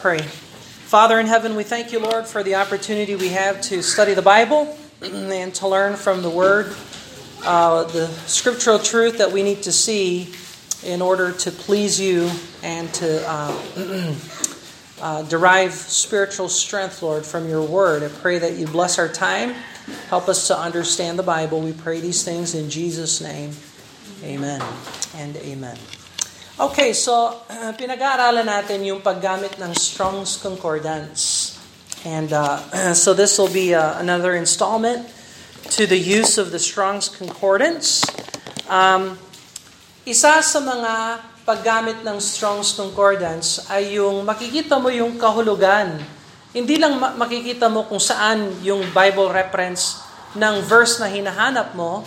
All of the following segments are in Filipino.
Pray. Father in heaven, we thank you, Lord, for the opportunity we have to study the Bible and to learn from the Word uh, the scriptural truth that we need to see in order to please you and to uh, uh, derive spiritual strength, Lord, from your Word. I pray that you bless our time, help us to understand the Bible. We pray these things in Jesus' name. Amen and amen. Okay, so uh, pinag-aaralan natin yung paggamit ng Strong's Concordance. And uh, so this will be uh, another installment to the use of the Strong's Concordance. Um, isa sa mga paggamit ng Strong's Concordance ay yung makikita mo yung kahulugan. Hindi lang makikita mo kung saan yung Bible reference ng verse na hinahanap mo,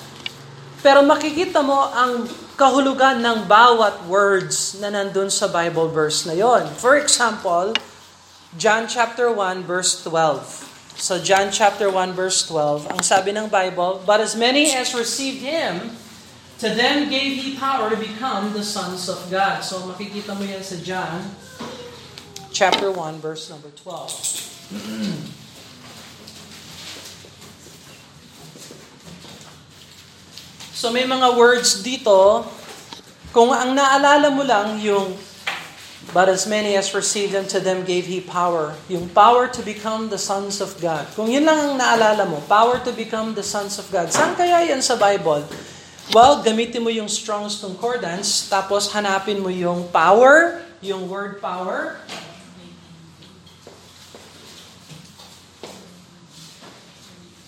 pero makikita mo ang kahulugan ng bawat words na nandun sa Bible verse na yon. For example, John chapter 1 verse 12. So John chapter 1 verse 12, ang sabi ng Bible, But as many as received Him, to them gave He power to become the sons of God. So makikita mo yan sa John chapter 1 verse number 12. So may mga words dito, kung ang naalala mo lang yung But as many as received them, to them gave He power. Yung power to become the sons of God. Kung yun lang ang naalala mo, power to become the sons of God. Saan kaya yan sa Bible? Well, gamitin mo yung Strong's Concordance, tapos hanapin mo yung power, yung word power.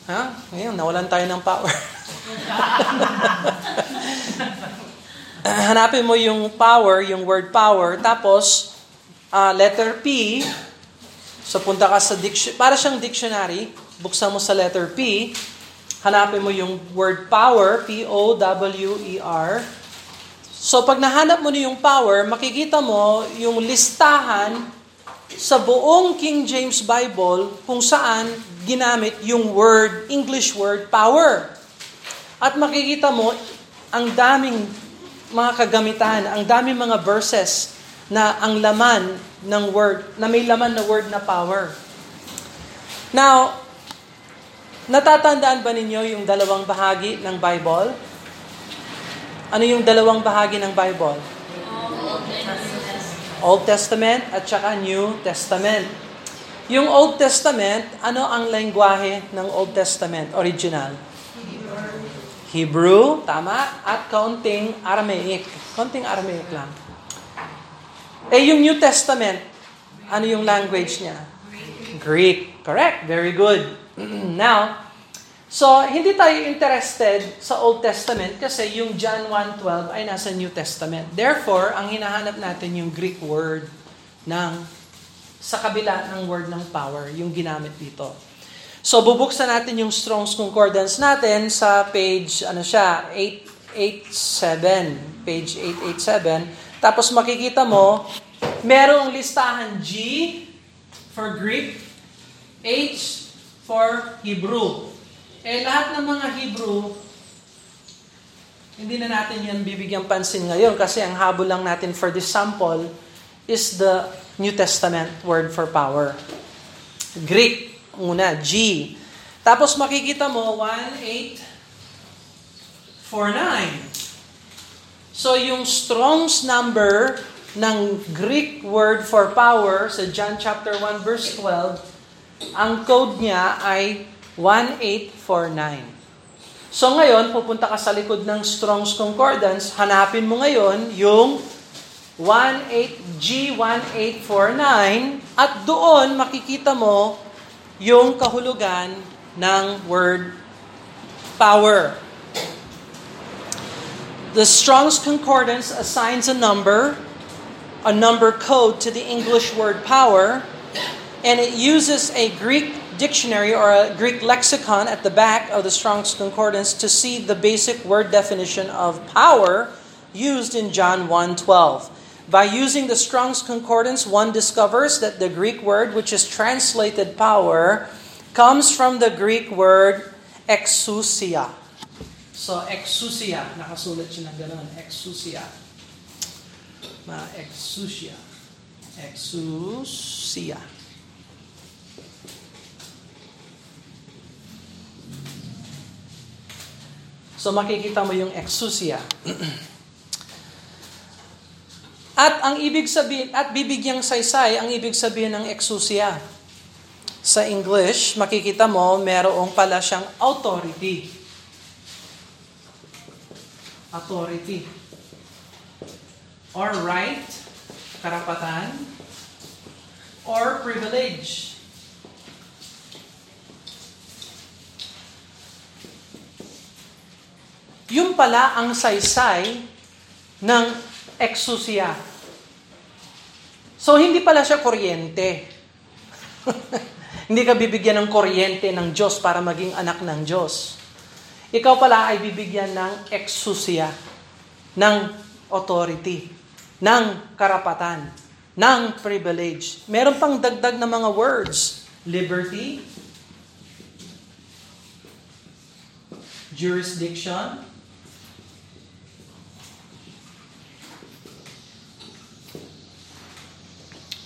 Ha? Ngayon, nawalan tayo ng power. Hanapin mo yung power, yung word power, tapos uh, letter P, so punta ka sa dictionary, para siyang dictionary, buksan mo sa letter P, hanapin mo yung word power, P-O-W-E-R. So pag nahanap mo na yung power, makikita mo yung listahan sa buong King James Bible kung saan ginamit yung word, English word, power. At makikita mo, ang daming mga kagamitan, ang daming mga verses na ang laman ng word, na may laman na word na power. Now, natatandaan ba ninyo yung dalawang bahagi ng Bible? Ano yung dalawang bahagi ng Bible? Old Testament at saka New Testament. Yung Old Testament, ano ang lengguwahe ng Old Testament, original? Hebrew, tama, at kaunting Aramaic. Kaunting Aramaic lang. Eh, yung New Testament, ano yung language niya? Greek. Correct. Very good. Now, so hindi tayo interested sa Old Testament kasi yung John 1.12 ay nasa New Testament. Therefore, ang hinahanap natin yung Greek word ng sa kabila ng word ng power, yung ginamit dito. So bubuksan natin yung Strong's Concordance natin sa page ano siya 887, page 887. Tapos makikita mo merong listahan G for Greek, H for Hebrew. Eh lahat ng mga Hebrew hindi na natin yan bibigyan pansin ngayon kasi ang habol lang natin for this sample is the New Testament word for power. Greek, Una, G. Tapos makikita mo, 1, 8, 4, 9. So yung Strong's number ng Greek word for power sa John chapter 1 verse 12, ang code niya ay 1849. So ngayon, pupunta ka sa likod ng Strong's Concordance, hanapin mo ngayon yung 18G1849 at doon makikita mo yung kahulugan ng word power. The Strong's Concordance assigns a number, a number code to the English word power, and it uses a Greek dictionary or a Greek lexicon at the back of the Strong's Concordance to see the basic word definition of power used in John 1:12. By using the Strong's Concordance, one discovers that the Greek word which is translated power comes from the Greek word exousia. So, exousia. Nakasulat siya ng gano'n. Exousia. Ma exousia. Exousia. So makikita mo yung exousia. at ang ibig sabihin, at bibigyang saysay, ang ibig sabihin ng exousia. Sa English, makikita mo, merong pala siyang authority. Authority. Or right, karapatan, or privilege. Yung pala ang saysay ng exousia. So, hindi pala siya kuryente. hindi ka bibigyan ng kuryente ng Diyos para maging anak ng Diyos. Ikaw pala ay bibigyan ng exousia, ng authority, ng karapatan, ng privilege. Meron pang dagdag na mga words. Liberty, jurisdiction,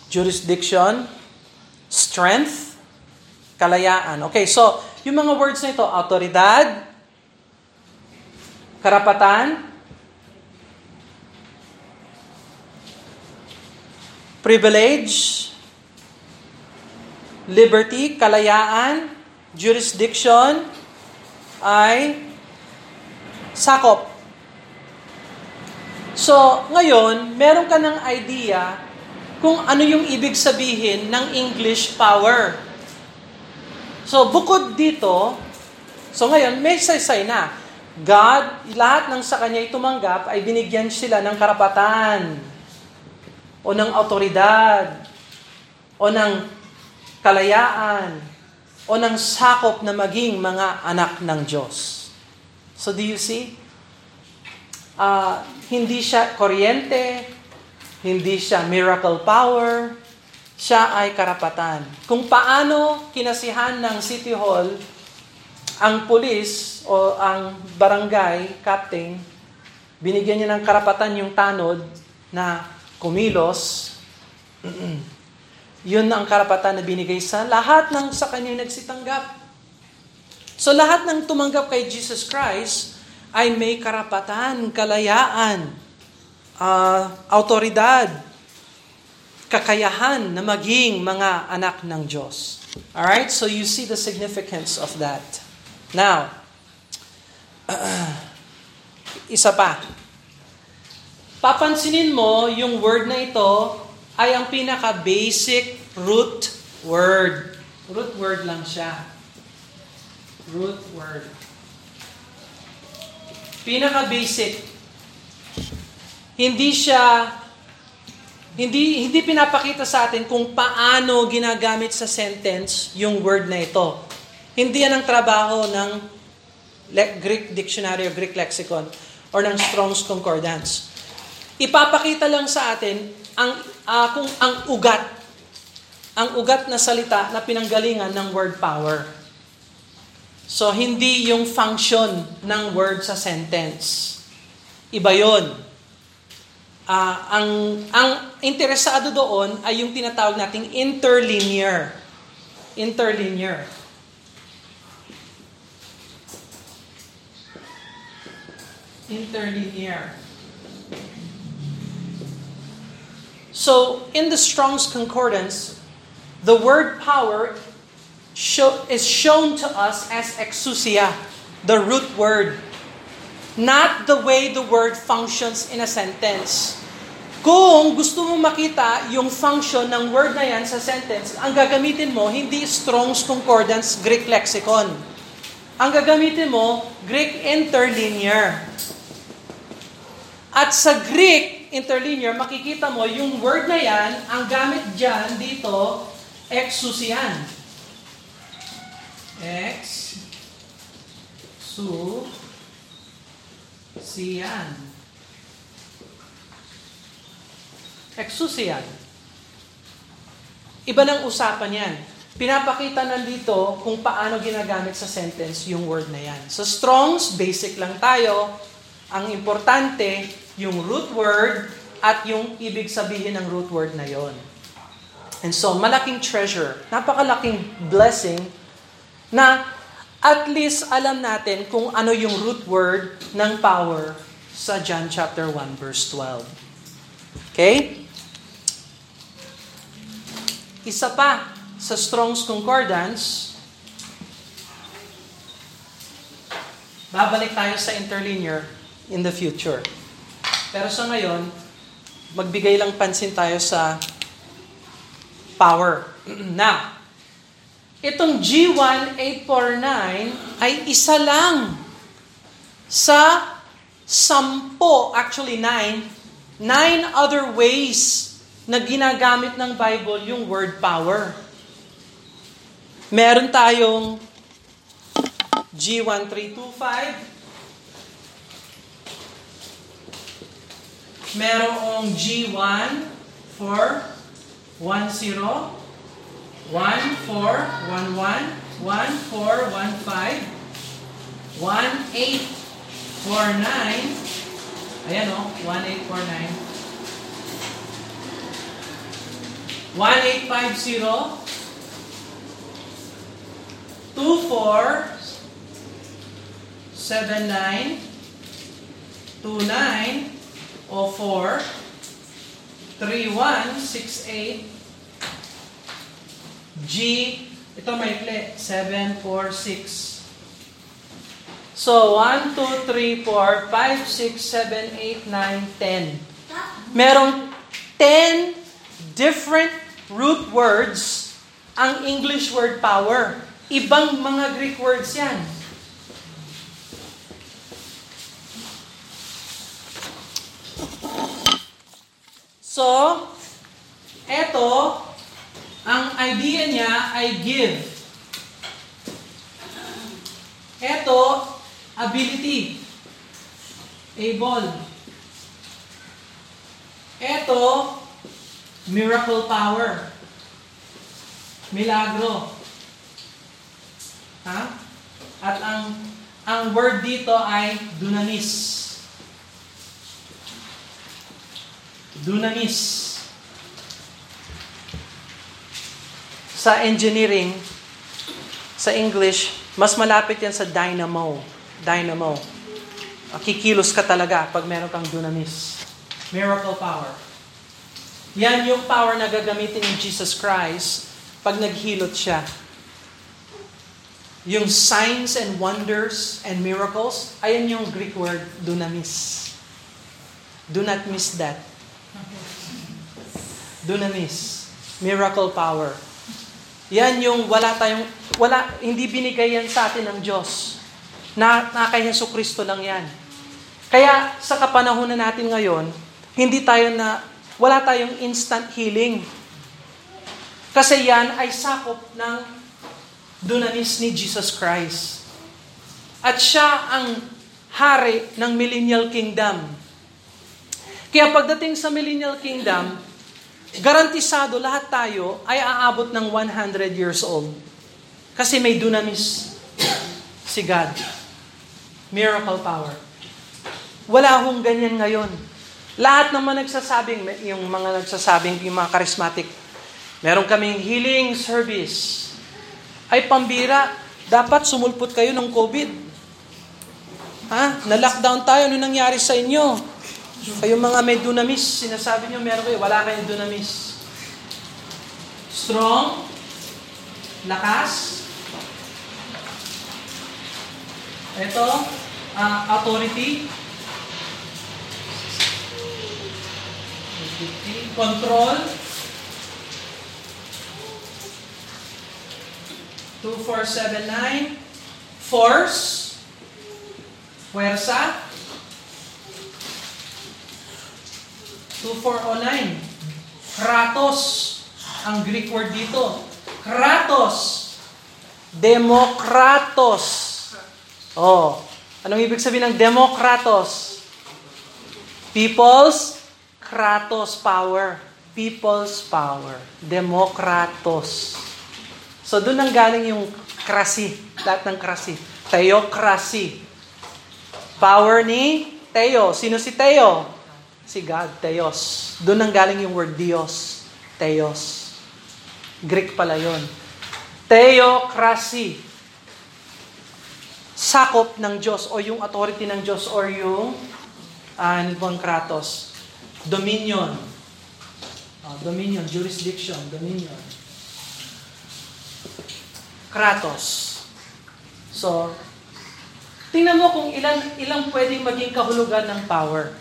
jurisdiction, strength, kalayaan. Okay, so yung mga words na ito, autoridad, karapatan, privilege, liberty, kalayaan, jurisdiction, ay sakop. So, ngayon, meron ka ng idea kung ano yung ibig sabihin ng English power. So, bukod dito, so ngayon, may saysay na. God, lahat ng sa Kanya tumanggap ay binigyan sila ng karapatan o ng autoridad o ng kalayaan o ng sakop na maging mga anak ng Diyos. So do you see? Uh, hindi siya kuryente, hindi siya miracle power, siya ay karapatan. Kung paano kinasihan ng City Hall ang pulis o ang barangay captain, binigyan niya ng karapatan yung tanod na kumilos, yun ang karapatan na binigay sa lahat ng sa kanya nagsitanggap. So lahat ng tumanggap kay Jesus Christ ay may karapatan, kalayaan, uh, autoridad, kakayahan na maging mga anak ng Diyos. Alright? So you see the significance of that. Now, uh, isa pa. Papansinin mo, yung word na ito ay ang pinaka-basic root word. Root word lang siya. Root word. Pinaka-basic hindi siya hindi hindi pinapakita sa atin kung paano ginagamit sa sentence yung word na ito. Hindi yan ang trabaho ng Greek dictionary o Greek lexicon or ng Strong's Concordance. Ipapakita lang sa atin ang uh, kung ang ugat ang ugat na salita na pinanggalingan ng word power. So hindi yung function ng word sa sentence. Iba 'yon uh, ang ang interesado doon ay yung tinatawag nating interlinear. Interlinear. Interlinear. So, in the Strong's Concordance, the word power show, is shown to us as exousia, the root word not the way the word functions in a sentence. Kung gusto mo makita yung function ng word na yan sa sentence, ang gagamitin mo, hindi Strong's Concordance Greek Lexicon. Ang gagamitin mo, Greek Interlinear. At sa Greek Interlinear, makikita mo yung word na yan, ang gamit dyan dito, exousian. Ex, su, Siyan. Exousian. Iba ng usapan yan. Pinapakita nandito kung paano ginagamit sa sentence yung word na yan. Sa Strong's, basic lang tayo. Ang importante, yung root word at yung ibig sabihin ng root word na yon. And so, malaking treasure, napakalaking blessing na at least alam natin kung ano yung root word ng power sa John chapter 1 verse 12. Okay? Isa pa sa Strong's Concordance, babalik tayo sa interlinear in the future. Pero sa ngayon, magbigay lang pansin tayo sa power. Now, itong G1849 ay isa lang sa sampo, actually nine, nine other ways na ginagamit ng Bible yung word power. Meron tayong G1325, merong G1 for 1, 0, 1, 4, 1, 1, 1, 4, 1, 5, 1, 8, 4, 9, ayan o, 1, 8, 4, 9, 1, 8, 5, 0, 2, 4, 7, 9, 2, 9, o 4, 3, 1, 6, 8, G, ito maikli, 7, 4, 6. So, 1, 2, 3, 4, 5, 6, 7, 8, 9, 10. Merong 10 different root words ang English word power. Ibang mga Greek words yan. So, eto, ang idea niya ay give. Eto, ability. Able. Eto, miracle power. Milagro. Ha? At ang ang word dito ay dunamis. Dunamis. Sa engineering, sa English, mas malapit yan sa dynamo. Dynamo. Kikilos ka talaga pag meron kang dunamis. Miracle power. Yan yung power na gagamitin ni Jesus Christ pag naghilot siya. Yung signs and wonders and miracles, ayan yung Greek word, dunamis. Do not miss that. Dunamis. Miracle power. Yan yung wala tayong, wala, hindi binigay yan sa atin ng Diyos. Na, na kay Yeso Kristo lang yan. Kaya sa kapanahonan natin ngayon, hindi tayo na, wala tayong instant healing. Kasi yan ay sakop ng dunamis ni Jesus Christ. At siya ang hari ng millennial kingdom. Kaya pagdating sa millennial kingdom, garantisado lahat tayo ay aabot ng 100 years old. Kasi may dunamis si God. Miracle power. Wala hong ganyan ngayon. Lahat naman nagsasabing, yung mga nagsasabing, yung mga charismatic, meron kaming healing service. Ay pambira, dapat sumulpot kayo ng COVID. Ha? Na-lockdown tayo, ano nangyari sa inyo? Kayong mga may dunamis, sinasabi nyo meron kayo, wala kayong dunamis. Strong, lakas, ito, uh, authority, control, 2479, force, puwersa, 2409. Kratos, ang Greek word dito. Kratos. Demokratos. Oh, anong ibig sabihin ng demokratos? People's kratos power. People's power. Demokratos. So doon ang galing yung krasi. Lahat ng krasi. Theocracy. Power ni Teo. Sino si Teo? Si God, Theos. Doon ang galing yung word Dios. Theos. Greek pala yon. Theocracy. Sakop ng Diyos o yung authority ng Diyos or yung uh, bang kratos. Dominion. Uh, dominion, jurisdiction, dominion. Kratos. So, tingnan mo kung ilan ilang pwedeng maging kahulugan ng power.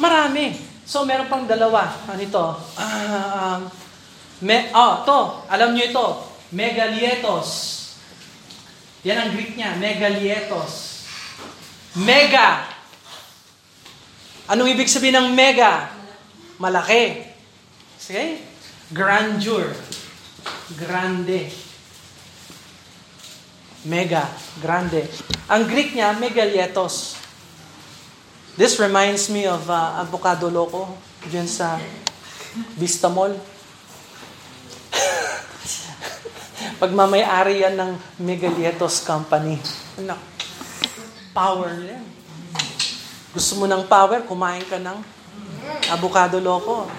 Marami. So, meron pang dalawa. Ano ito? Uh, me, oh, to. Alam niyo ito. Megalietos. Yan ang Greek niya. Megalietos. Mega. Anong ibig sabihin ng mega? Malaki. Sige? Grandeur. Grande. Mega. Grande. Ang Greek niya, megalietos. This reminds me of uh, Avocado Loco dyan sa Vista Mall. Pagmamayari yan ng Megalietos Company. Ano? Power yan. Gusto mo ng power, kumain ka ng Avocado Loco.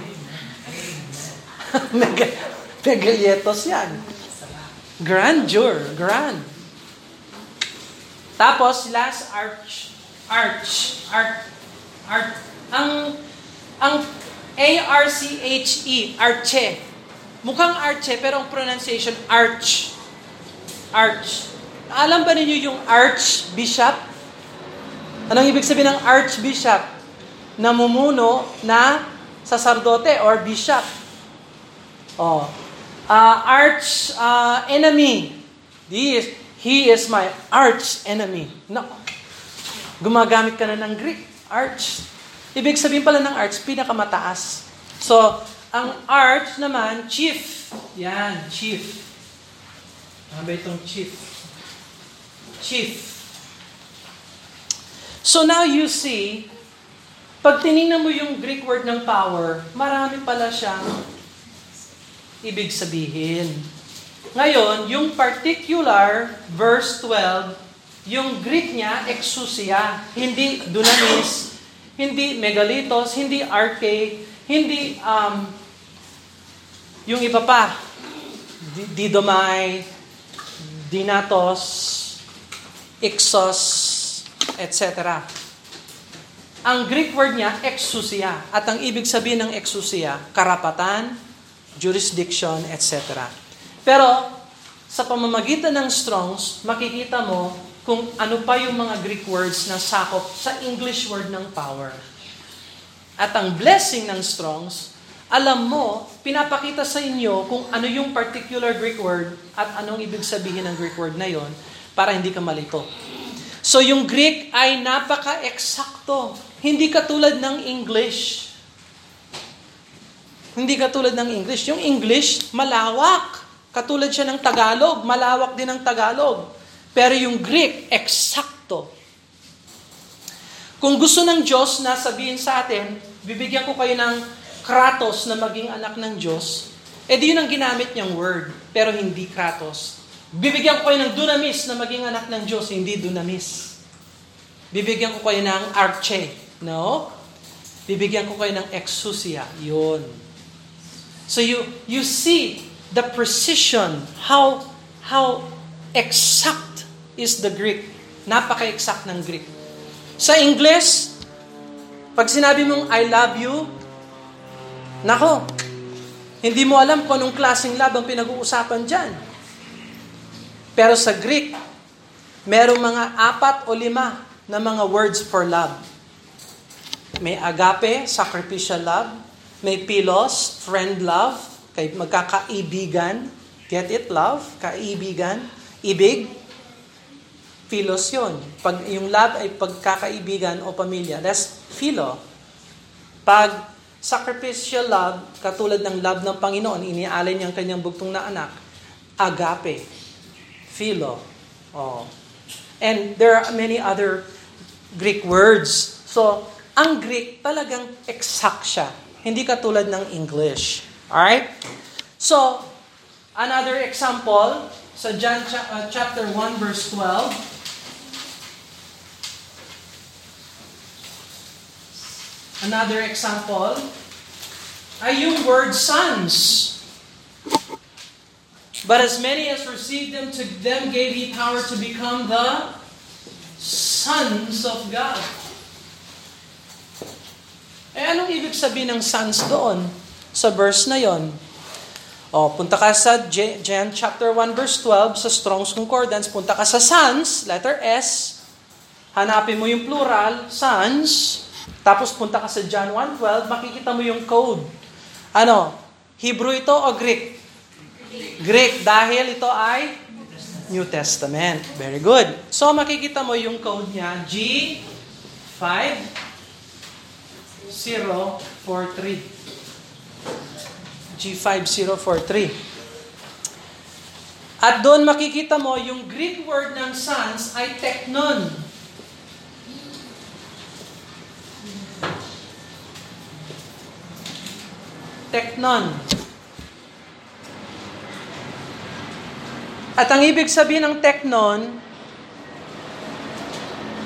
Mega, Megalietos yan. Grandeur, grand. Tapos, last arch. Arch. Arch. Arch. Ang, ang A-R-C-H-E, arche. Mukhang arche, pero ang pronunciation, arch. Arch. Alam ba ninyo yung archbishop? Anong ibig sabihin ng archbishop? Namumuno na sacerdote or bishop. Oh. Uh, arch uh, enemy. This He is my arch enemy. No. Gumagamit ka na ng Greek. Arch. Ibig sabihin pala ng arch, pinakamataas. So, ang arch naman, chief. Yan, chief. Ano ba itong chief? Chief. So now you see, pag tinignan mo yung Greek word ng power, marami pala siyang ibig sabihin. Ngayon, yung particular verse 12, yung Greek niya, exousia, hindi dunamis, hindi megalitos, hindi arche, hindi um, yung iba pa, didomai, dinatos, ixos, etc. Ang Greek word niya, exousia. At ang ibig sabihin ng exousia, karapatan, jurisdiction, etc. Pero sa pamamagitan ng Strongs, makikita mo kung ano pa yung mga Greek words na sakop sa English word ng power. At ang blessing ng Strongs, alam mo, pinapakita sa inyo kung ano yung particular Greek word at anong ibig sabihin ng Greek word na yon para hindi ka malito. So yung Greek ay napaka-eksakto. Hindi katulad ng English. Hindi katulad ng English. Yung English, malawak. Katulad siya ng Tagalog, malawak din ang Tagalog. Pero yung Greek, eksakto. Kung gusto ng Diyos na sabihin sa atin, bibigyan ko kayo ng kratos na maging anak ng Diyos, eh di yun ang ginamit niyang word, pero hindi kratos. Bibigyan ko kayo ng dunamis na maging anak ng Diyos, hindi dunamis. Bibigyan ko kayo ng arche, no? Bibigyan ko kayo ng exousia, yun. So you you see the precision, how, how exact is the Greek. Napaka-exact ng Greek. Sa English, pag sinabi mong I love you, nako, hindi mo alam kung anong klaseng love ang pinag-uusapan dyan. Pero sa Greek, merong mga apat o lima na mga words for love. May agape, sacrificial love. May philos, friend love. Kay magkakaibigan. Get it? Love? Kaibigan? Ibig? Philos yun. Pag yung love ay pagkakaibigan o pamilya, that's philo. Pag sacrificial love, katulad ng love ng Panginoon, inialay niya ang kanyang bugtong na anak, agape. Philo. Oh. And there are many other Greek words. So, ang Greek talagang exact siya. Hindi katulad ng English. Alright? So, another example, sa John uh, chapter 1 verse 12, another example, ay yung word sons. But as many as received them, to them gave he power to become the sons of God. Eh, anong ibig sabihin ng sons doon? Sa verse na yon. O, punta ka sa John chapter 1 verse 12 sa Strong's Concordance, punta ka sa sons, letter S, hanapin mo yung plural, sons, tapos punta ka sa John 1.12, makikita mo yung code. Ano? Hebrew ito o Greek? Greek. Dahil ito ay New Testament. Very good. So makikita mo yung code niya, G5 043. G5043. At doon makikita mo yung Greek word ng sons ay teknon. Teknon. At ang ibig sabihin ng teknon,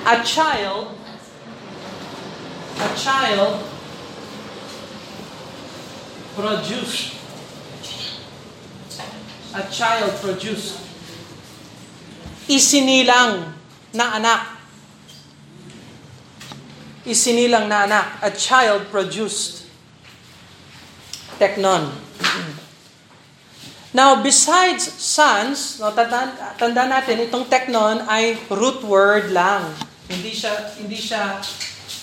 a child, a child produced. A child produced. Isinilang na anak. Isinilang na anak. A child produced. Teknon. Now, besides sons, no, tanda, tanda natin, itong teknon ay root word lang. Hindi siya, hindi siya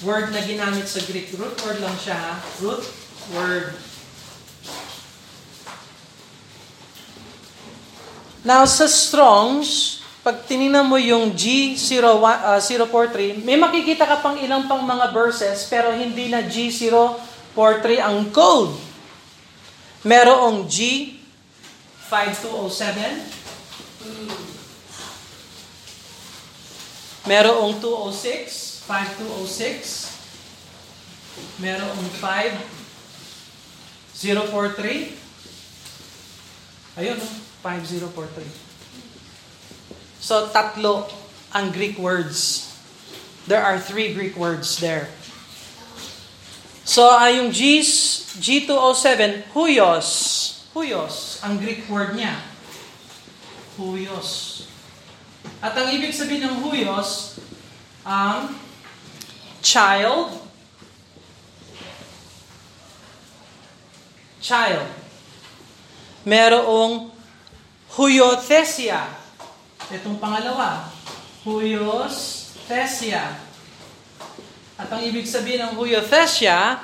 word na ginamit sa Greek. Root word lang siya. Root word. Now, sa Strongs, pag tinignan mo yung G043, uh, may makikita ka pang ilang pang mga verses, pero hindi na G043 ang code. Merong G 5207. Merong 206, 5206. Merong 5043. Ayun, 5043. So, tatlo ang Greek words. There are three Greek words there. So, ay yung G's, G207, huyos. Huyos, ang Greek word niya. Huyos. At ang ibig sabihin ng huyos, ang child, child. Merong huyothesia. Itong pangalawa, huyosthesia. At ang ibig sabihin ng huyothesia,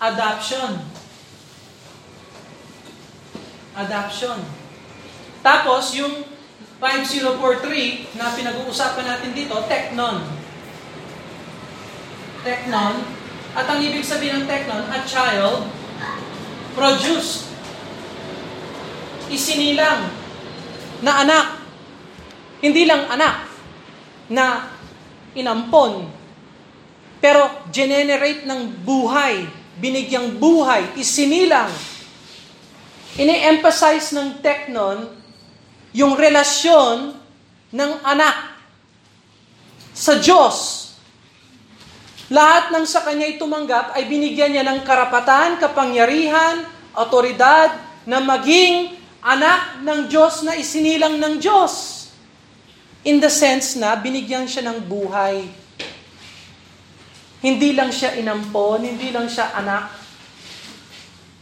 adoption. Adoption. Tapos, yung 5043 na pinag-uusapan natin dito, teknon. Teknon. At ang ibig sabihin ng teknon, a child produced. Isinilang na anak. Hindi lang anak na inampon. Pero generate ng buhay, binigyang buhay, isinilang Ini-emphasize ng teknon yung relasyon ng anak sa Diyos. Lahat ng sa kanya tumanggap ay binigyan niya ng karapatan, kapangyarihan, otoridad na maging anak ng Diyos na isinilang ng Diyos. In the sense na binigyan siya ng buhay. Hindi lang siya inampon, hindi lang siya anak,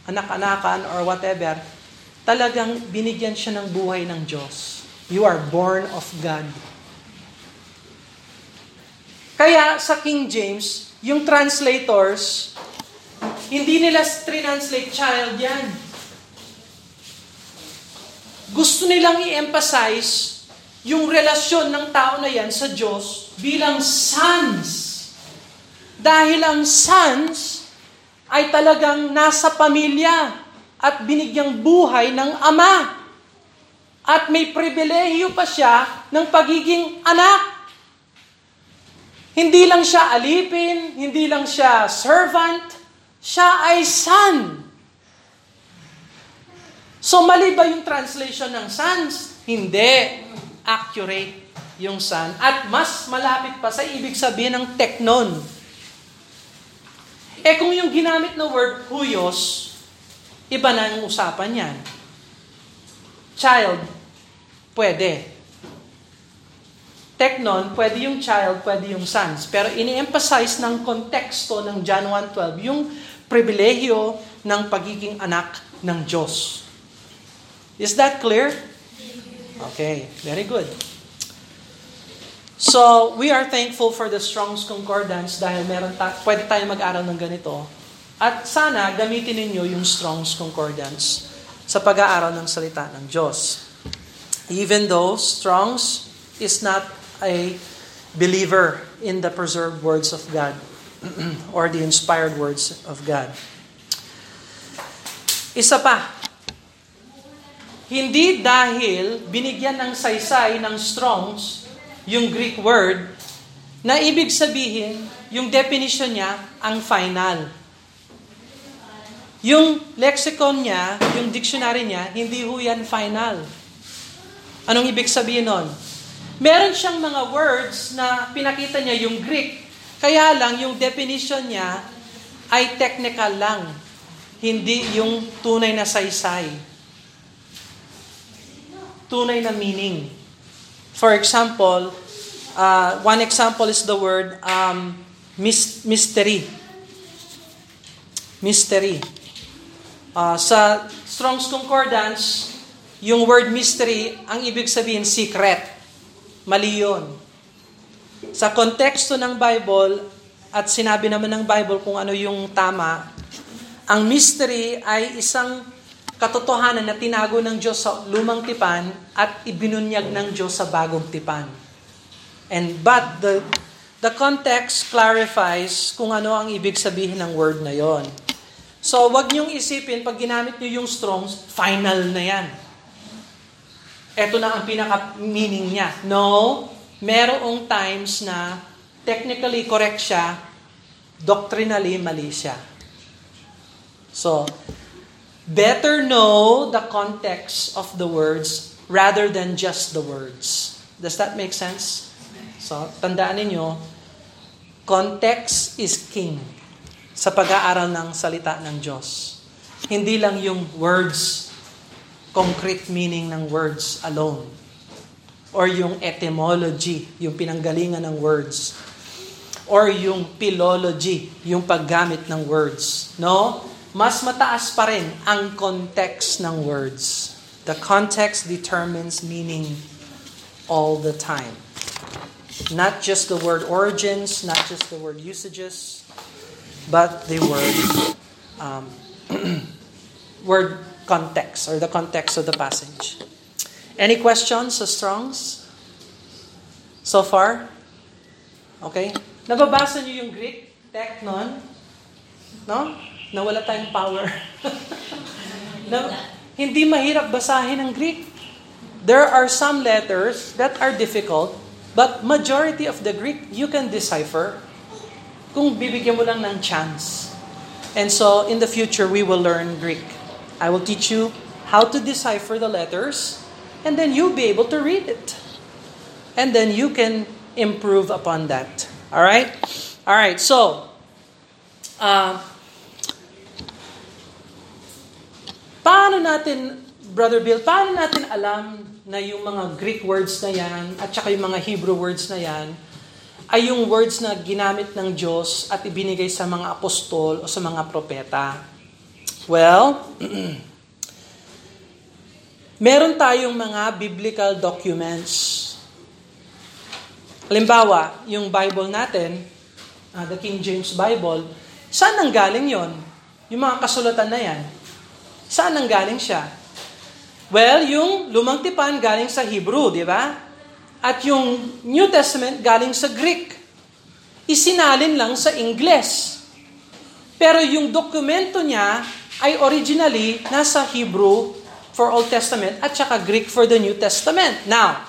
anak-anakan or whatever, talagang binigyan siya ng buhay ng Diyos. You are born of God. Kaya sa King James, yung translators, hindi nila translate child yan. Gusto nilang i-emphasize yung relasyon ng tao na yan sa Diyos bilang sons. Dahil ang sons ay talagang nasa pamilya at binigyang buhay ng ama. At may pribilehiyo pa siya ng pagiging anak. Hindi lang siya alipin, hindi lang siya servant, siya ay son. So mali ba yung translation ng sons? Hindi. Accurate yung son. At mas malapit pa sa ibig sabihin ng teknon eh kung yung ginamit na word huyos, iba na ang usapan yan. child, pwede. Teknon, pwede yung child, pwede yung sons. Pero ini-emphasize ng konteksto ng John 1.12 yung pribilehyo ng pagiging anak ng Diyos. Is that clear? Okay, very good. So, we are thankful for the Strong's Concordance dahil meron ta- pwede tayo mag-aral ng ganito. At sana gamitin ninyo yung Strong's Concordance sa pag-aaral ng salita ng Diyos. Even though Strong's is not a believer in the preserved words of God or the inspired words of God. Isa pa, hindi dahil binigyan ng saysay ng Strongs yung Greek word na ibig sabihin yung definition niya ang final. Yung lexicon niya, yung dictionary niya, hindi ho yan final. Anong ibig sabihin nun? Meron siyang mga words na pinakita niya yung Greek. Kaya lang, yung definition niya ay technical lang. Hindi yung tunay na saysay. Tunay na meaning. For example, uh, one example is the word um, mystery. Mystery. Uh, sa Strong's Concordance, yung word mystery, ang ibig sabihin secret. Mali yun. Sa konteksto ng Bible, at sinabi naman ng Bible kung ano yung tama, ang mystery ay isang katotohanan na tinago ng Diyos sa lumang tipan at ibinunyag ng Diyos sa bagong tipan. And but the the context clarifies kung ano ang ibig sabihin ng word na yon. So, wag niyong isipin, pag ginamit niyo yung strongs, final na yan eto na ang pinaka-meaning niya. No, merong times na technically correct siya, doctrinally mali siya. So, better know the context of the words rather than just the words. Does that make sense? So, tandaan ninyo, context is king sa pag-aaral ng salita ng Diyos. Hindi lang yung words concrete meaning ng words alone. Or yung etymology, yung pinanggalingan ng words. Or yung philology, yung paggamit ng words. No? Mas mataas pa rin ang context ng words. The context determines meaning all the time. Not just the word origins, not just the word usages, but the word um, word context or the context of the passage. Any questions sa Strongs? So far? Okay? Nababasa niyo yung Greek? Teknon? No? Nawala tayong power. na, hindi mahirap basahin ang Greek. There are some letters that are difficult, but majority of the Greek you can decipher kung bibigyan mo lang ng chance. And so, in the future, we will learn Greek. I will teach you how to decipher the letters, and then you'll be able to read it. And then you can improve upon that. All right? All right, so, uh, paano natin, Brother Bill, paano natin alam na yung mga Greek words na yan at saka yung mga Hebrew words na yan ay yung words na ginamit ng Diyos at ibinigay sa mga apostol o sa mga propeta? Well, meron tayong mga biblical documents. Halimbawa, yung Bible natin, uh, the King James Bible, saan nang galing yon? Yung mga kasulatan na yan. Saan nang galing siya? Well, yung lumang tipan galing sa Hebrew, di ba? At yung New Testament galing sa Greek. Isinalin lang sa Ingles. Pero yung dokumento niya ay originally nasa Hebrew for Old Testament at saka Greek for the New Testament. Now,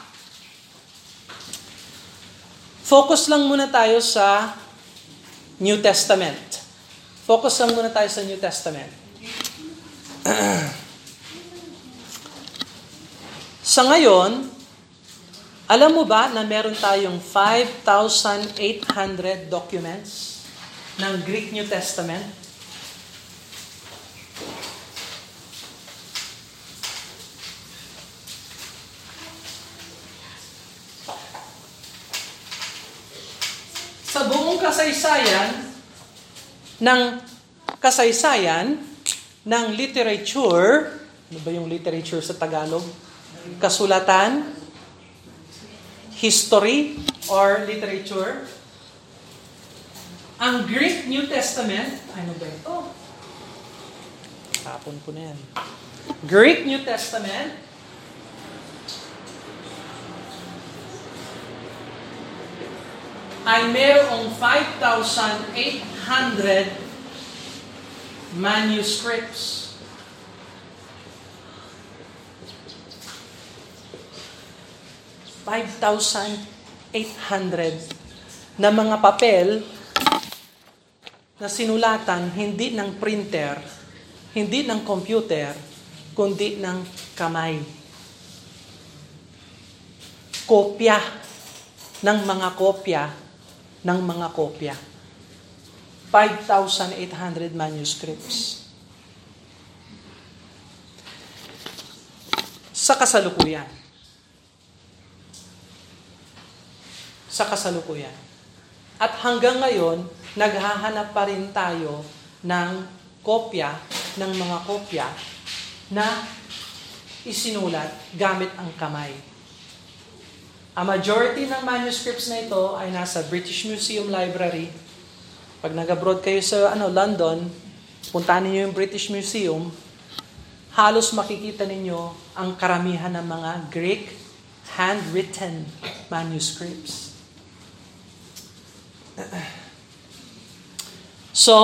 focus lang muna tayo sa New Testament. Focus lang muna tayo sa New Testament. Sa ngayon, alam mo ba na meron tayong 5,800 documents ng Greek New Testament? Sa buong kasaysayan ng kasaysayan, ng literature, ano ba yung literature sa Tagalog? Kasulatan, history, or literature. Ang Greek New Testament, ano ba ito? Tapon ko na yan. Greek New Testament, ay mayroong 5,800 manuscripts. Five thousand eight hundred na mga papel na sinulatan hindi ng printer, hindi ng computer, kundi ng kamay. Kopya ng mga kopya ng mga kopya. 5,800 manuscripts. Sa kasalukuyan. Sa kasalukuyan. At hanggang ngayon, naghahanap pa rin tayo ng kopya, ng mga kopya na isinulat gamit ang kamay. A majority ng manuscripts na ito ay nasa British Museum Library pag nag-abroad kayo sa ano, London, puntahan niyo yung British Museum, halos makikita ninyo ang karamihan ng mga Greek handwritten manuscripts. So,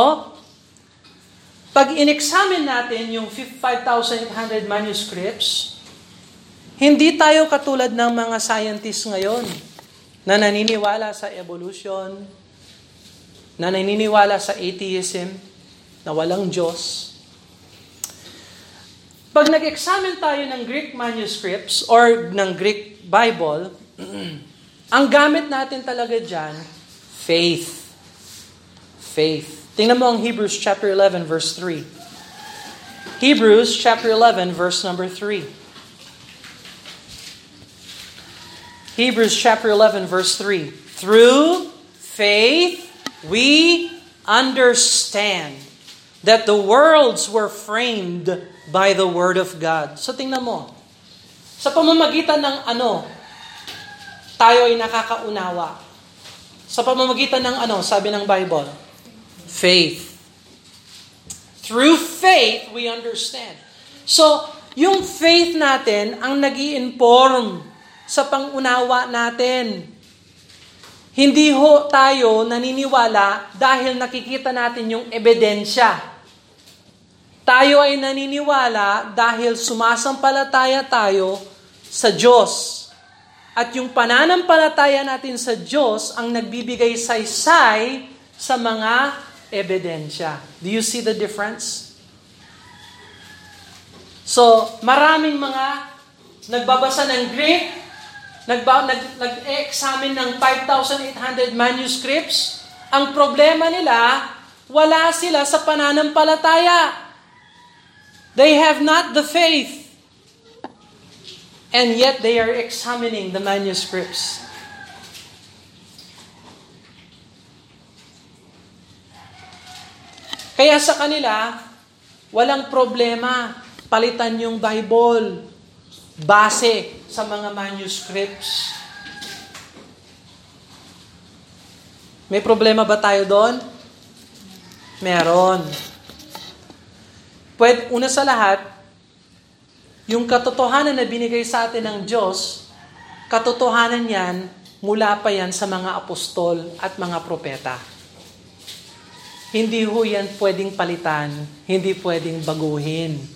pag in-examine natin yung 5,800 manuscripts, hindi tayo katulad ng mga scientists ngayon na naniniwala sa evolution, na naniniwala sa atheism, na walang Diyos. Pag nag-examine tayo ng Greek manuscripts or ng Greek Bible, ang gamit natin talaga dyan, faith. Faith. Tingnan mo ang Hebrews chapter 11 verse 3. Hebrews chapter 11 verse number 3. Hebrews chapter 11 verse 3. Through faith we understand that the worlds were framed by the Word of God. So tingnan mo, sa pamamagitan ng ano, tayo ay nakakaunawa. Sa pamamagitan ng ano, sabi ng Bible? Faith. Through faith, we understand. So, yung faith natin ang nag inform sa pangunawa natin. Hindi ho tayo naniniwala dahil nakikita natin yung ebidensya. Tayo ay naniniwala dahil sumasampalataya tayo sa Diyos. At yung pananampalataya natin sa Diyos ang nagbibigay saysay sa mga ebidensya. Do you see the difference? So, maraming mga nagbabasa ng Greek, nagba, nag, nag-examine ng 5,800 manuscripts, ang problema nila, wala sila sa pananampalataya. They have not the faith. And yet they are examining the manuscripts. Kaya sa kanila, walang problema. Palitan yung Bible. Base sa mga manuscripts. May problema ba tayo doon? Meron. Pwede, una sa lahat, yung katotohanan na binigay sa atin ng Diyos, katotohanan yan, mula pa yan sa mga apostol at mga propeta. Hindi ho yan pwedeng palitan, hindi pwedeng baguhin.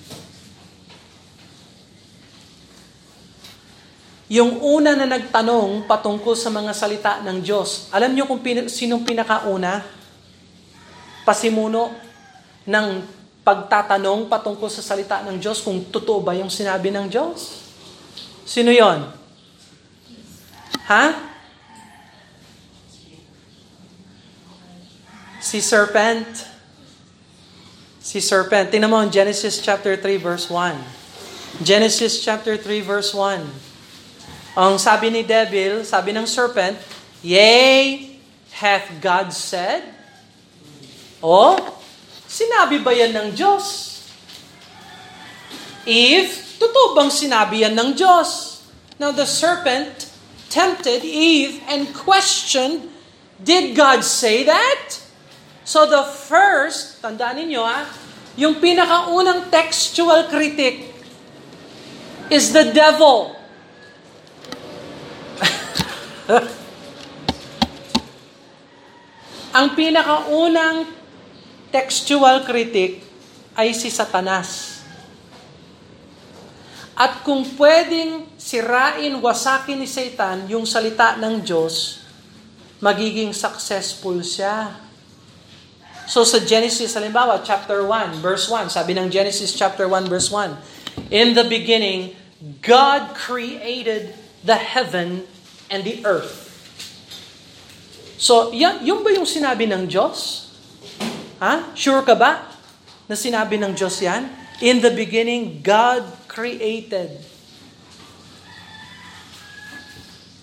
Yung una na nagtanong patungkol sa mga salita ng Diyos, alam niyo kung pin- sinong pinakauna? Pasimuno ng pagtatanong patungkol sa salita ng Diyos kung totoo ba yung sinabi ng Diyos? Sino yon? Ha? Si serpent. Si serpent. Tingnan mo Genesis chapter 3 verse 1. Genesis chapter 3 verse 1. Ang sabi ni devil, sabi ng serpent, Yea, hath God said? O, sinabi ba yan ng Diyos? Eve, totoo bang sinabi yan ng Diyos? Now the serpent tempted Eve and questioned, Did God say that? So the first, tandaan ninyo ha, yung pinakaunang textual critic is the devil. Ang pinakaunang textual critic ay si Satanas. At kung pwedeng sirain, wasakin ni Satan yung salita ng Diyos, magiging successful siya. So sa Genesis, halimbawa, chapter 1, verse 1, sabi ng Genesis chapter 1, verse 1, In the beginning, God created the heaven and the earth. So, yan, yun ba yung sinabi ng Diyos? Ha? Sure ka ba na sinabi ng Diyos yan? In the beginning, God created.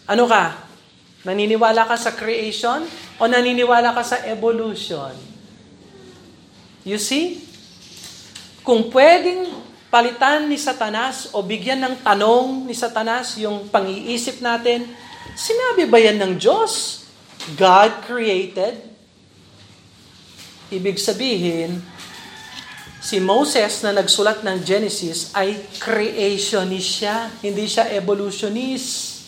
Ano ka? Naniniwala ka sa creation o naniniwala ka sa evolution? You see? Kung pwedeng palitan ni Satanas o bigyan ng tanong ni Satanas yung pang-iisip natin, sinabi ba yan ng Diyos? God created? Ibig sabihin, si Moses na nagsulat ng Genesis ay creationist siya, hindi siya evolutionist.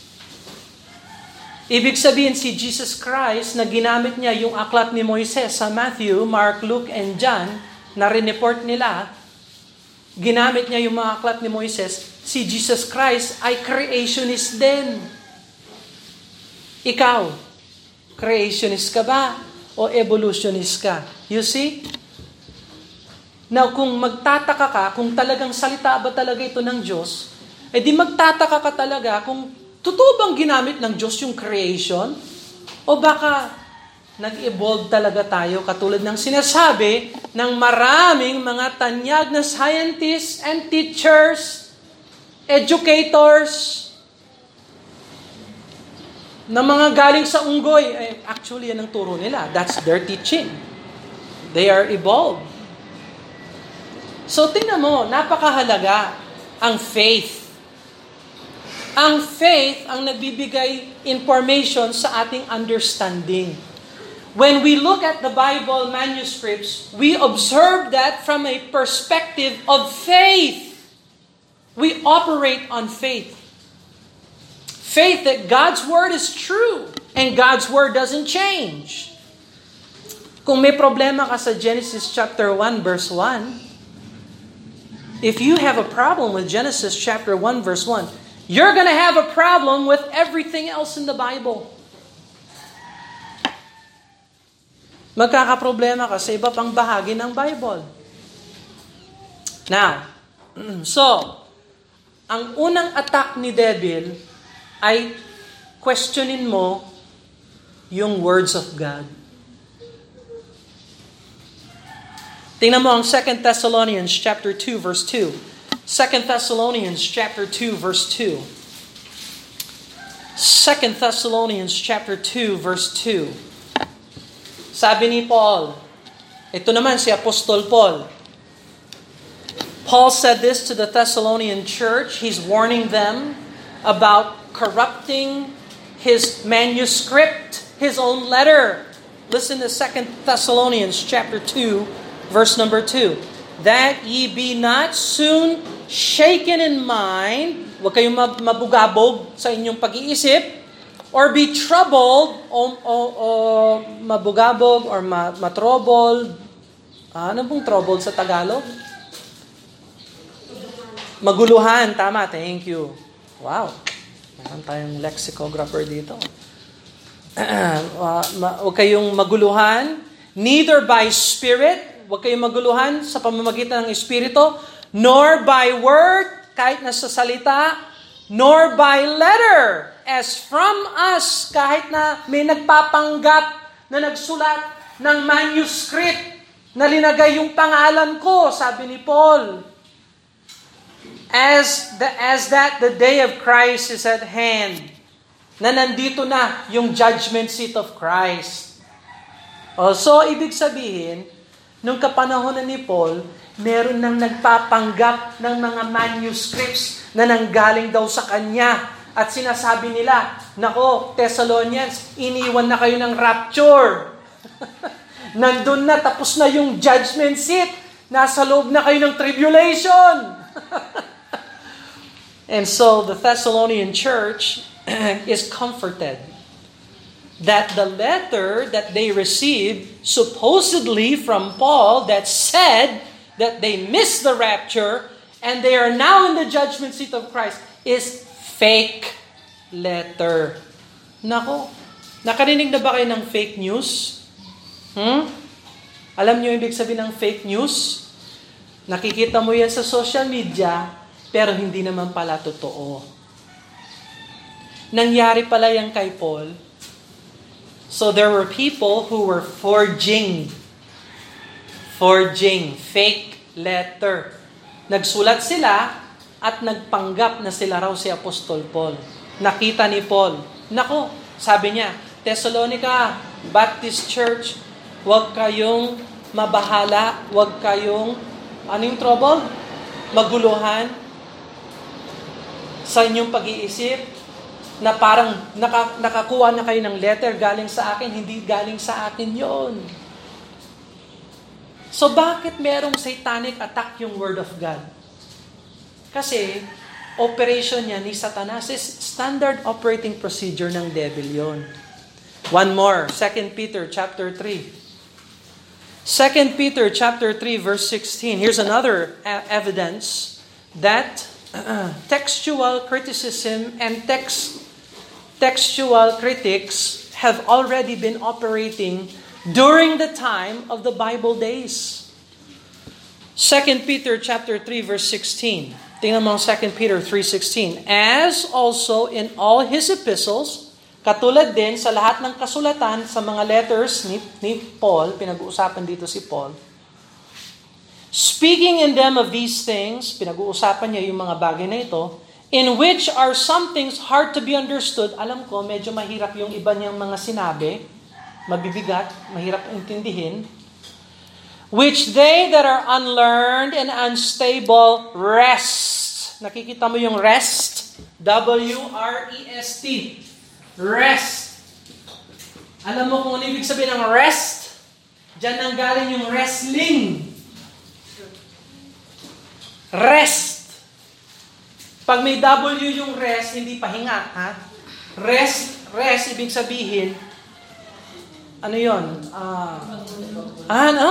Ibig sabihin si Jesus Christ na ginamit niya yung aklat ni Moises sa Matthew, Mark, Luke, and John na report nila, ginamit niya yung mga aklat ni Moises, si Jesus Christ ay creationist din. Ikaw, creationist ka ba o evolutionist ka? You see? Now, kung magtataka ka, kung talagang salita ba talaga ito ng Diyos, eh di magtataka ka talaga kung totoo bang ginamit ng Diyos yung creation? O baka nag-evolve talaga tayo katulad ng sinasabi ng maraming mga tanyag na scientists and teachers, educators, na mga galing sa unggoy. Eh, actually, yan ang turo nila. That's their teaching. They are evolved. So, tingnan mo, napakahalaga ang faith. Ang faith ang nagbibigay information sa ating understanding. When we look at the Bible manuscripts, we observe that from a perspective of faith. We operate on faith. Faith that God's Word is true and God's Word doesn't change. Kung may problema ka sa Genesis chapter 1 verse 1, if you have a problem with Genesis chapter 1 verse 1, you're going to have a problem with everything else in the Bible. Magkakaproblema ka sa iba pang bahagi ng Bible. Now, so, ang unang attack ni devil ay questionin mo yung words of God. Tingnan mo ang 2 Thessalonians chapter 2 verse 2. 2 Thessalonians chapter 2 verse 2. 2 Thessalonians chapter 2 verse 2. Sabi ni Paul, ito naman si Apostol Paul. Paul said this to the Thessalonian church. He's warning them about corrupting his manuscript, his own letter. Listen to 2 Thessalonians chapter 2, verse number 2. That ye be not soon shaken in mind, huwag kayong mabugabog sa inyong pag-iisip, or be troubled, o, o, o mabugabog, or ma, matrobol. Ah, ano pong troubled sa Tagalog? Maguluhan, tama, thank you. Wow. Meron tayong lexicographer dito. Huwag kayong maguluhan, neither by spirit, huwag kayong maguluhan sa pamamagitan ng espiritu, nor by word, kahit nasa salita, nor by letter, as from us, kahit na may nagpapanggap na nagsulat ng manuscript na linagay yung pangalan ko, sabi ni Paul as the as that the day of Christ is at hand na nandito na yung judgment seat of Christ Oh, so, ibig sabihin, nung kapanahonan ni Paul, meron nang nagpapanggap ng mga manuscripts na nanggaling daw sa kanya. At sinasabi nila, Nako, Thessalonians, iniwan na kayo ng rapture. Nandun na, tapos na yung judgment seat. Nasa loob na kayo ng tribulation. And so the Thessalonian church is comforted that the letter that they received, supposedly from Paul, that said that they missed the rapture and they are now in the judgment seat of Christ, is fake letter. Nako, nakarinig na ba kayo ng fake news? Hmm? Alam niyo ibig sabihin ng fake news? Nakikita mo yan sa social media, pero hindi naman pala totoo. Nangyari pala yan kay Paul. So there were people who were forging, forging, fake letter. Nagsulat sila at nagpanggap na sila raw si Apostol Paul. Nakita ni Paul. Nako, sabi niya, Thessalonica Baptist Church, huwag kayong mabahala, huwag kayong, anong trouble? Maguluhan sa inyong pag-iisip na parang naka, nakakuha na kayo ng letter galing sa akin, hindi galing sa akin yon. So bakit merong satanic attack yung Word of God? Kasi operation niya ni Satanas is standard operating procedure ng devil yon. One more, 2 Peter chapter 3. 2 Peter chapter 3 verse 16. Here's another evidence that uh, textual criticism and text textual critics have already been operating during the time of the Bible days. 2 Peter chapter 3 verse 16. Tingnan mo 2 Peter 3:16. As also in all his epistles, katulad din sa lahat ng kasulatan sa mga letters ni, ni Paul, pinag-uusapan dito si Paul, speaking in them of these things, pinag-uusapan niya yung mga bagay na ito, in which are some things hard to be understood. Alam ko, medyo mahirap yung iba niyang mga sinabi. Mabibigat, mahirap intindihin. Which they that are unlearned and unstable rest. Nakikita mo yung rest? W-R-E-S-T. Rest. Alam mo kung ano ibig sabihin ng rest? Diyan nang galing yung wrestling. Rest. Pag may W yung rest, hindi pahinga, ha? Rest, rest, ibig sabihin, ano yon? Uh, ah, ano?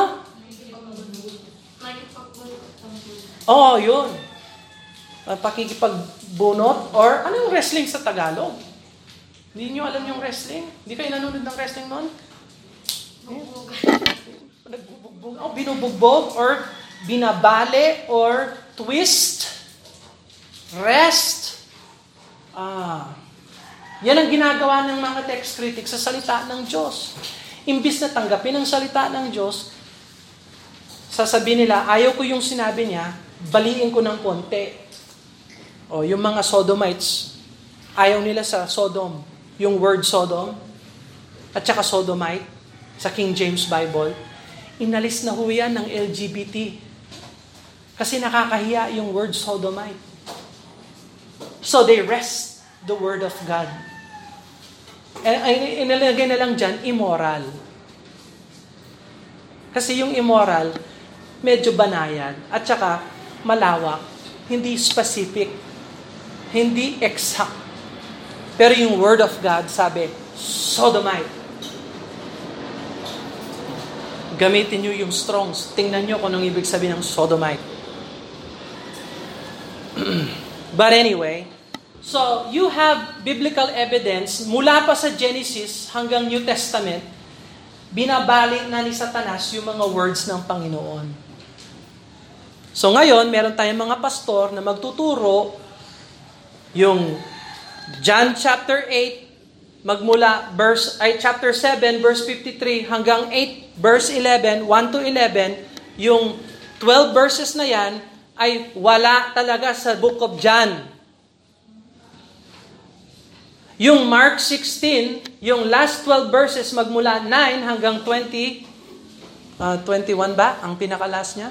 Oo, oh, yun. Pakikipagbunot or ano yung wrestling sa Tagalog? Hindi nyo alam yung wrestling? Hindi kayo nanonood ng wrestling noon? Nagbubugbog, oh, binubugbog or binabale or twist Rest. Ah. Yan ang ginagawa ng mga text critics sa salita ng Diyos. Imbis na tanggapin ang salita ng Diyos, sasabihin nila, ayaw ko yung sinabi niya, baliin ko ng konti. O, yung mga Sodomites, ayaw nila sa Sodom. Yung word Sodom, at saka Sodomite, sa King James Bible, inalis na ho ng LGBT. Kasi nakakahiya yung word Sodomite. So they rest the word of God. Eh, inilagay na lang dyan, immoral. Kasi yung immoral, medyo banayad. At saka, malawak. Hindi specific. Hindi exact. Pero yung word of God, sabi, sodomite. Gamitin nyo yung strongs. Tingnan nyo kung anong ibig sabihin ng sodomite. But anyway, so you have biblical evidence mula pa sa Genesis hanggang New Testament, binabalik na ni Satanas yung mga words ng Panginoon. So ngayon, meron tayong mga pastor na magtuturo yung John chapter 8 magmula verse ay chapter 7 verse 53 hanggang 8 verse 11 1 to 11 yung 12 verses na yan ay wala talaga sa book of John. Yung Mark 16, yung last 12 verses magmula 9 hanggang 20, uh, 21 ba? Ang pinaka-last niya?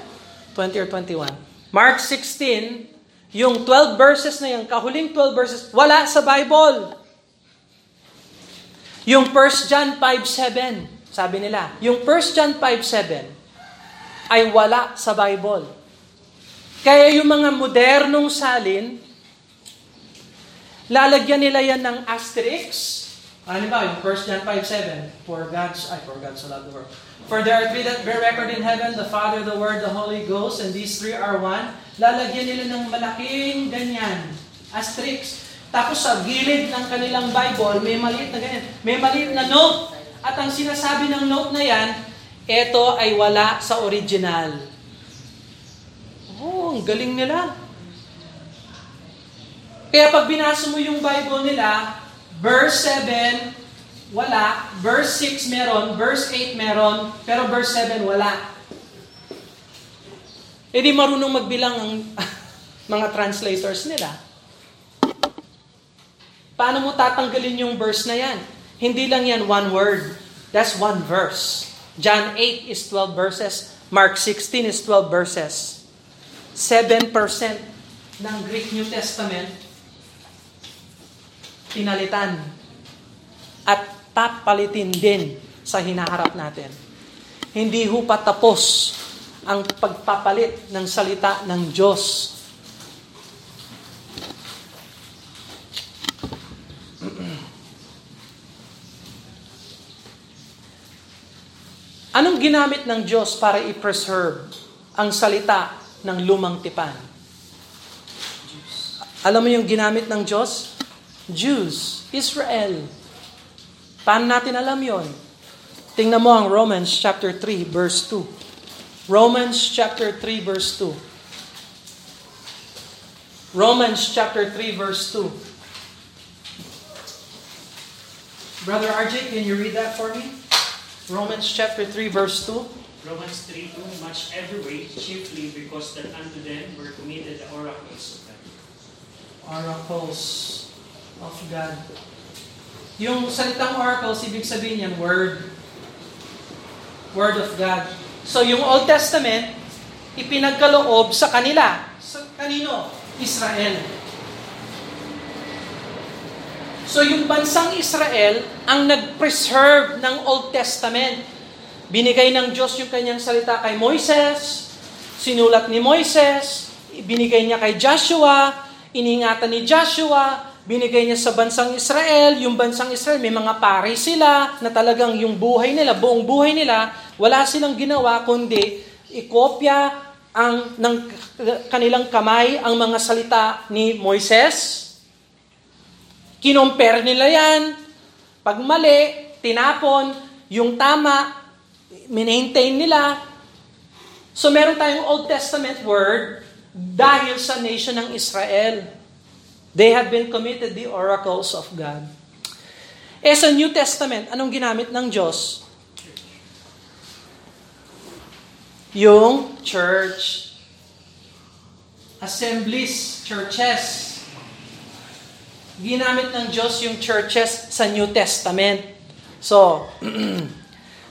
20 or 21. Mark 16, yung 12 verses na yung kahuling 12 verses, wala sa Bible. Yung 1 John 5.7, sabi nila, yung 1 John 5.7 ay wala sa Bible. Kaya yung mga modernong salin, lalagyan nila yan ng asterisk. Ano ba, yung 1 John 5.7, For God's, ay, for God so loved the world. For there are three that bear record in heaven, the Father, the Word, the Holy Ghost, and these three are one. Lalagyan nila ng malaking ganyan, asterisk. Tapos sa gilid ng kanilang Bible, may maliit na ganyan. May maliit na note. At ang sinasabi ng note na yan, ito ay wala sa original. Ang galing nila. Kaya pag binasa mo yung Bible nila, verse 7, wala. Verse 6 meron. Verse 8 meron. Pero verse 7, wala. E di marunong magbilang ang mga translators nila. Paano mo tatanggalin yung verse na yan? Hindi lang yan one word. That's one verse. John 8 is 12 verses. Mark 16 is 12 verses. 7% ng Greek New Testament pinalitan at papalitin din sa hinaharap natin. Hindi ho pa tapos ang pagpapalit ng salita ng Diyos Anong ginamit ng Diyos para i-preserve ang salita ng lumang tipan? Alam mo yung ginamit ng Diyos? Jews, Israel. Paano natin alam yon? Tingnan mo ang Romans chapter 3 verse 2. Romans chapter 3 verse 2. Romans chapter 3 verse 2. Brother RJ, can you read that for me? Romans chapter 3 verse 2. Romans 3, 2, much every way, chiefly because that unto them were committed the oracles of God. Oracles of God. Yung salitang oracles, ibig sabihin yan, word. Word of God. So yung Old Testament, ipinagkaloob sa kanila. Sa kanino? Israel. So yung bansang Israel ang nag-preserve ng Old Testament. Binigay ng Diyos yung kanyang salita kay Moises, sinulat ni Moises, binigay niya kay Joshua, iningatan ni Joshua, binigay niya sa bansang Israel, yung bansang Israel, may mga pari sila na talagang yung buhay nila, buong buhay nila, wala silang ginawa kundi ikopya ang ng kanilang kamay ang mga salita ni Moises, Kinompare nila yan. Pag mali, tinapon. Yung tama, maintain nila. So meron tayong Old Testament word dahil sa nation ng Israel. They have been committed the oracles of God. Eh sa New Testament, anong ginamit ng Diyos? Yung church. Assemblies, churches ginamit ng Diyos yung churches sa New Testament. So,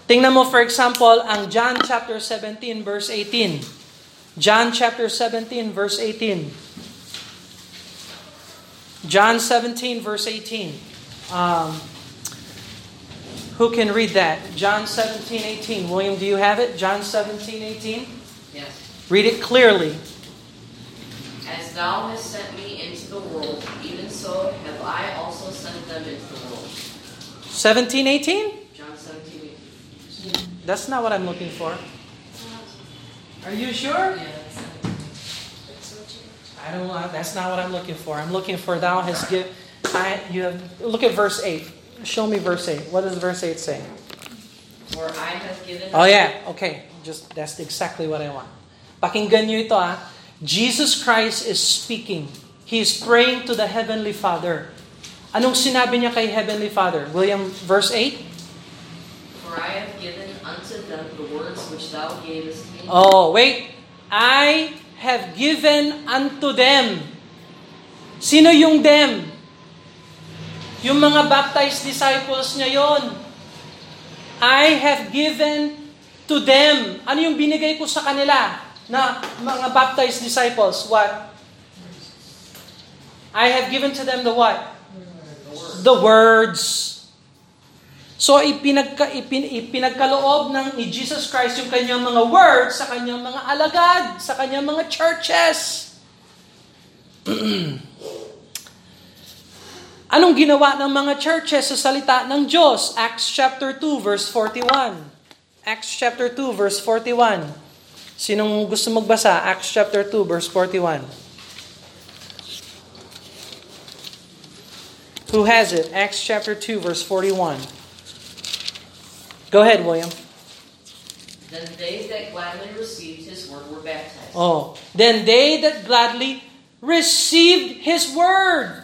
tingnan mo for example ang John chapter 17 verse 18. John chapter 17 verse 18. John 17 verse 18. Um, who can read that? John 17, 18. William, do you have it? John 17, 18? Yes. Read it clearly. As thou hast sent me into the world, even so have I also sent them into the world. 17, 18? John 17. 18. That's not what I'm looking for. Are you sure? Yeah. I don't know. That's not what I'm looking for. I'm looking for thou has give. I you have look at verse eight. Show me verse eight. What does verse eight say? For I have given. Oh yeah. Okay. Just that's exactly what I want. Pakinggan niyo ito ah. Jesus Christ is speaking. He is praying to the heavenly Father. Anong sinabi niya kay heavenly Father? William verse 8? For I have given unto them the words which thou gavest me. Oh, wait. I have given unto them. Sino yung them? Yung mga baptized disciples niya yon. I have given to them. Ano yung binigay ko sa kanila na mga baptized disciples? What? I have given to them the what? The words. So ipinagka, ipin, ipinagkaloob ng ni Jesus Christ yung kanyang mga words sa kanyang mga alagad, sa kanyang mga churches. Anong ginawa ng mga churches sa salita ng Diyos? Acts chapter 2 verse 41. Acts chapter 2 verse 41. Sinong gusto magbasa? Acts chapter 2 verse 41. Who has it? Acts chapter 2 verse 41. Go ahead, William. Then they that gladly received his word were baptized. Oh, then they that gladly received his word.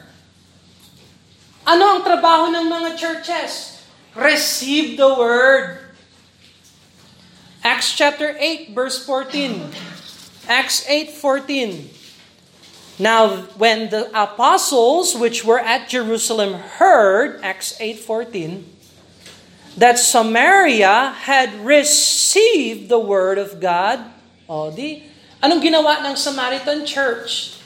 Ano ang trabaho ng mga churches? Receive the word. Acts chapter 8 verse 14. Acts 8:14. Now when the apostles which were at Jerusalem heard Acts 8:14 that Samaria had received the word of God. O di, anong ginawa ng Samaritan church?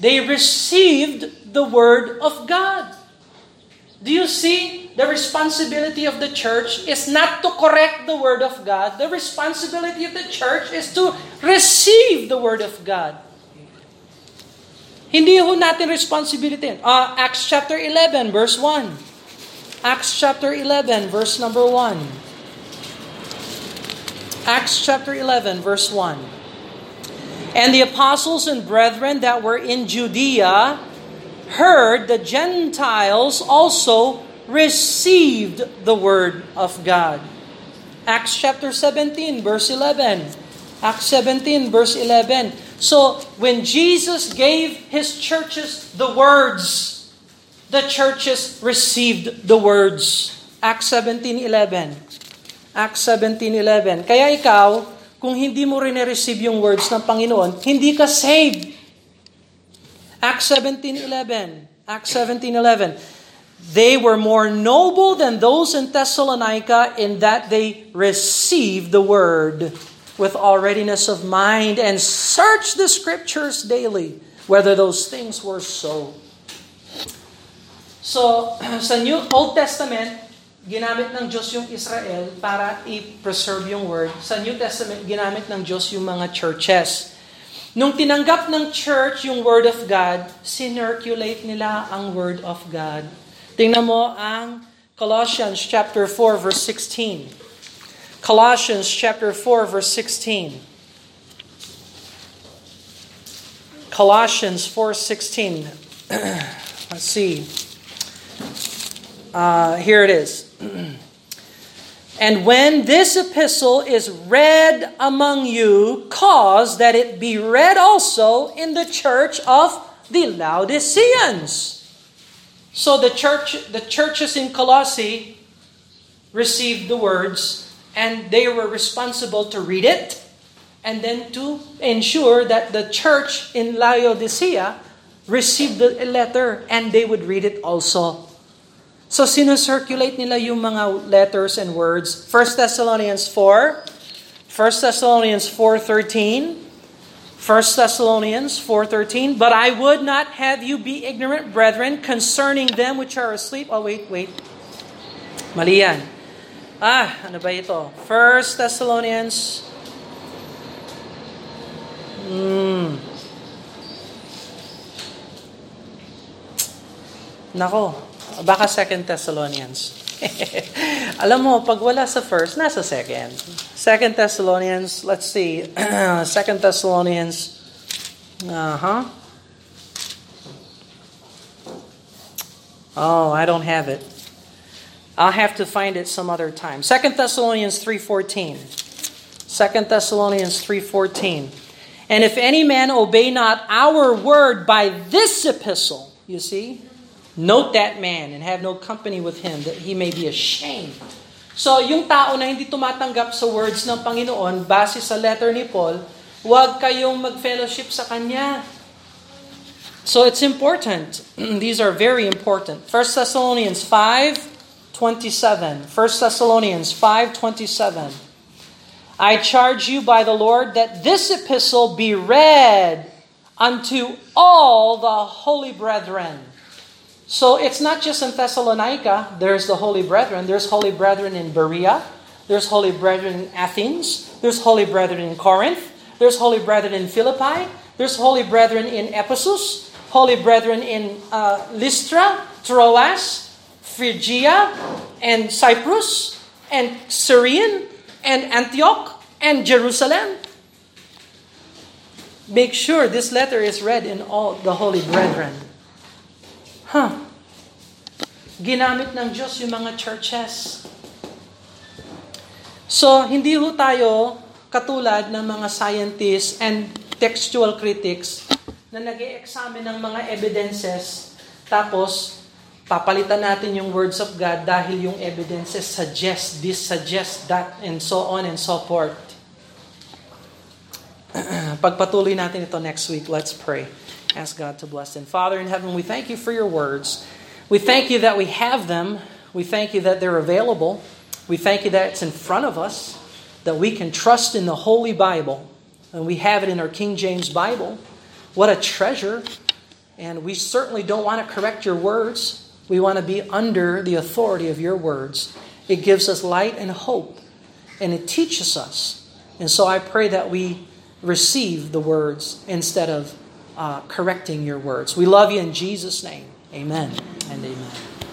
They received the word of God. Do you see the responsibility of the church is not to correct the word of God. The responsibility of the church is to receive the word of God. Hindi ho natin responsibility. Uh, Acts chapter 11 verse 1. Acts chapter 11, verse number 1. Acts chapter 11, verse 1. And the apostles and brethren that were in Judea heard the Gentiles also received the word of God. Acts chapter 17, verse 11. Acts 17, verse 11. So, when Jesus gave his churches the words, the churches received the words. Acts 17.11. Acts 17.11. Kaya ikaw, kung hindi mo rin receive yung words ng Panginoon, hindi ka saved. Acts 17.11. Acts 17.11. They were more noble than those in Thessalonica in that they received the word with all readiness of mind and searched the scriptures daily whether those things were so. So, sa New Old Testament, ginamit ng Diyos yung Israel para i-preserve yung word. Sa New Testament, ginamit ng Diyos yung mga churches. Nung tinanggap ng church yung word of God, sinirculate nila ang word of God. Tingnan mo ang Colossians chapter 4 verse 16. Colossians chapter 4 verse 16. Colossians 4:16. Let's see. Uh, here it is. and when this epistle is read among you, cause that it be read also in the church of the Laodiceans. So the church, the churches in Colossae received the words, and they were responsible to read it, and then to ensure that the church in Laodicea received the letter, and they would read it also. So sinusirculate nila yung mga letters and words. 1 Thessalonians 4, 1 Thessalonians 4.13, 1 Thessalonians 4.13, But I would not have you be ignorant, brethren, concerning them which are asleep. Oh, wait, wait. Mali yan. Ah, ano ba ito? 1 Thessalonians... Hmm. Nako, Baka Second Thessalonians. Alam mo, pag wala sa first, nasa second. Second Thessalonians, let's see. Second Thessalonians, uh-huh. Oh, I don't have it. I'll have to find it some other time. Second Thessalonians 3.14. Second Thessalonians 3.14. And if any man obey not our word by this epistle, you see, Note that man and have no company with him that he may be ashamed. So, yung tao na hindi tumatanggap sa words ng Panginoon base sa letter ni Paul, huwag kayong mag-fellowship sa kanya. So it's important. These are very important. 1 Thessalonians 5:27. 1 Thessalonians 5:27. I charge you by the Lord that this epistle be read unto all the holy brethren. So it's not just in Thessalonica, there's the holy brethren. There's holy brethren in Berea. There's holy brethren in Athens. There's holy brethren in Corinth. There's holy brethren in Philippi. There's holy brethren in Ephesus. Holy brethren in uh, Lystra, Troas, Phrygia, and Cyprus, and Syrian, and Antioch, and Jerusalem. Make sure this letter is read in all the holy brethren. Huh. Ginamit ng Diyos yung mga churches. So, hindi ho tayo katulad ng mga scientists and textual critics na nag examine ng mga evidences tapos papalitan natin yung words of God dahil yung evidences suggest this, suggest that, and so on and so forth. Pagpatuloy natin ito next week. Let's pray. Ask God to bless them. Father in heaven, we thank you for your words. We thank you that we have them. We thank you that they're available. We thank you that it's in front of us, that we can trust in the Holy Bible. And we have it in our King James Bible. What a treasure. And we certainly don't want to correct your words. We want to be under the authority of your words. It gives us light and hope, and it teaches us. And so I pray that we receive the words instead of uh, correcting your words. We love you in Jesus' name. Amen and amen.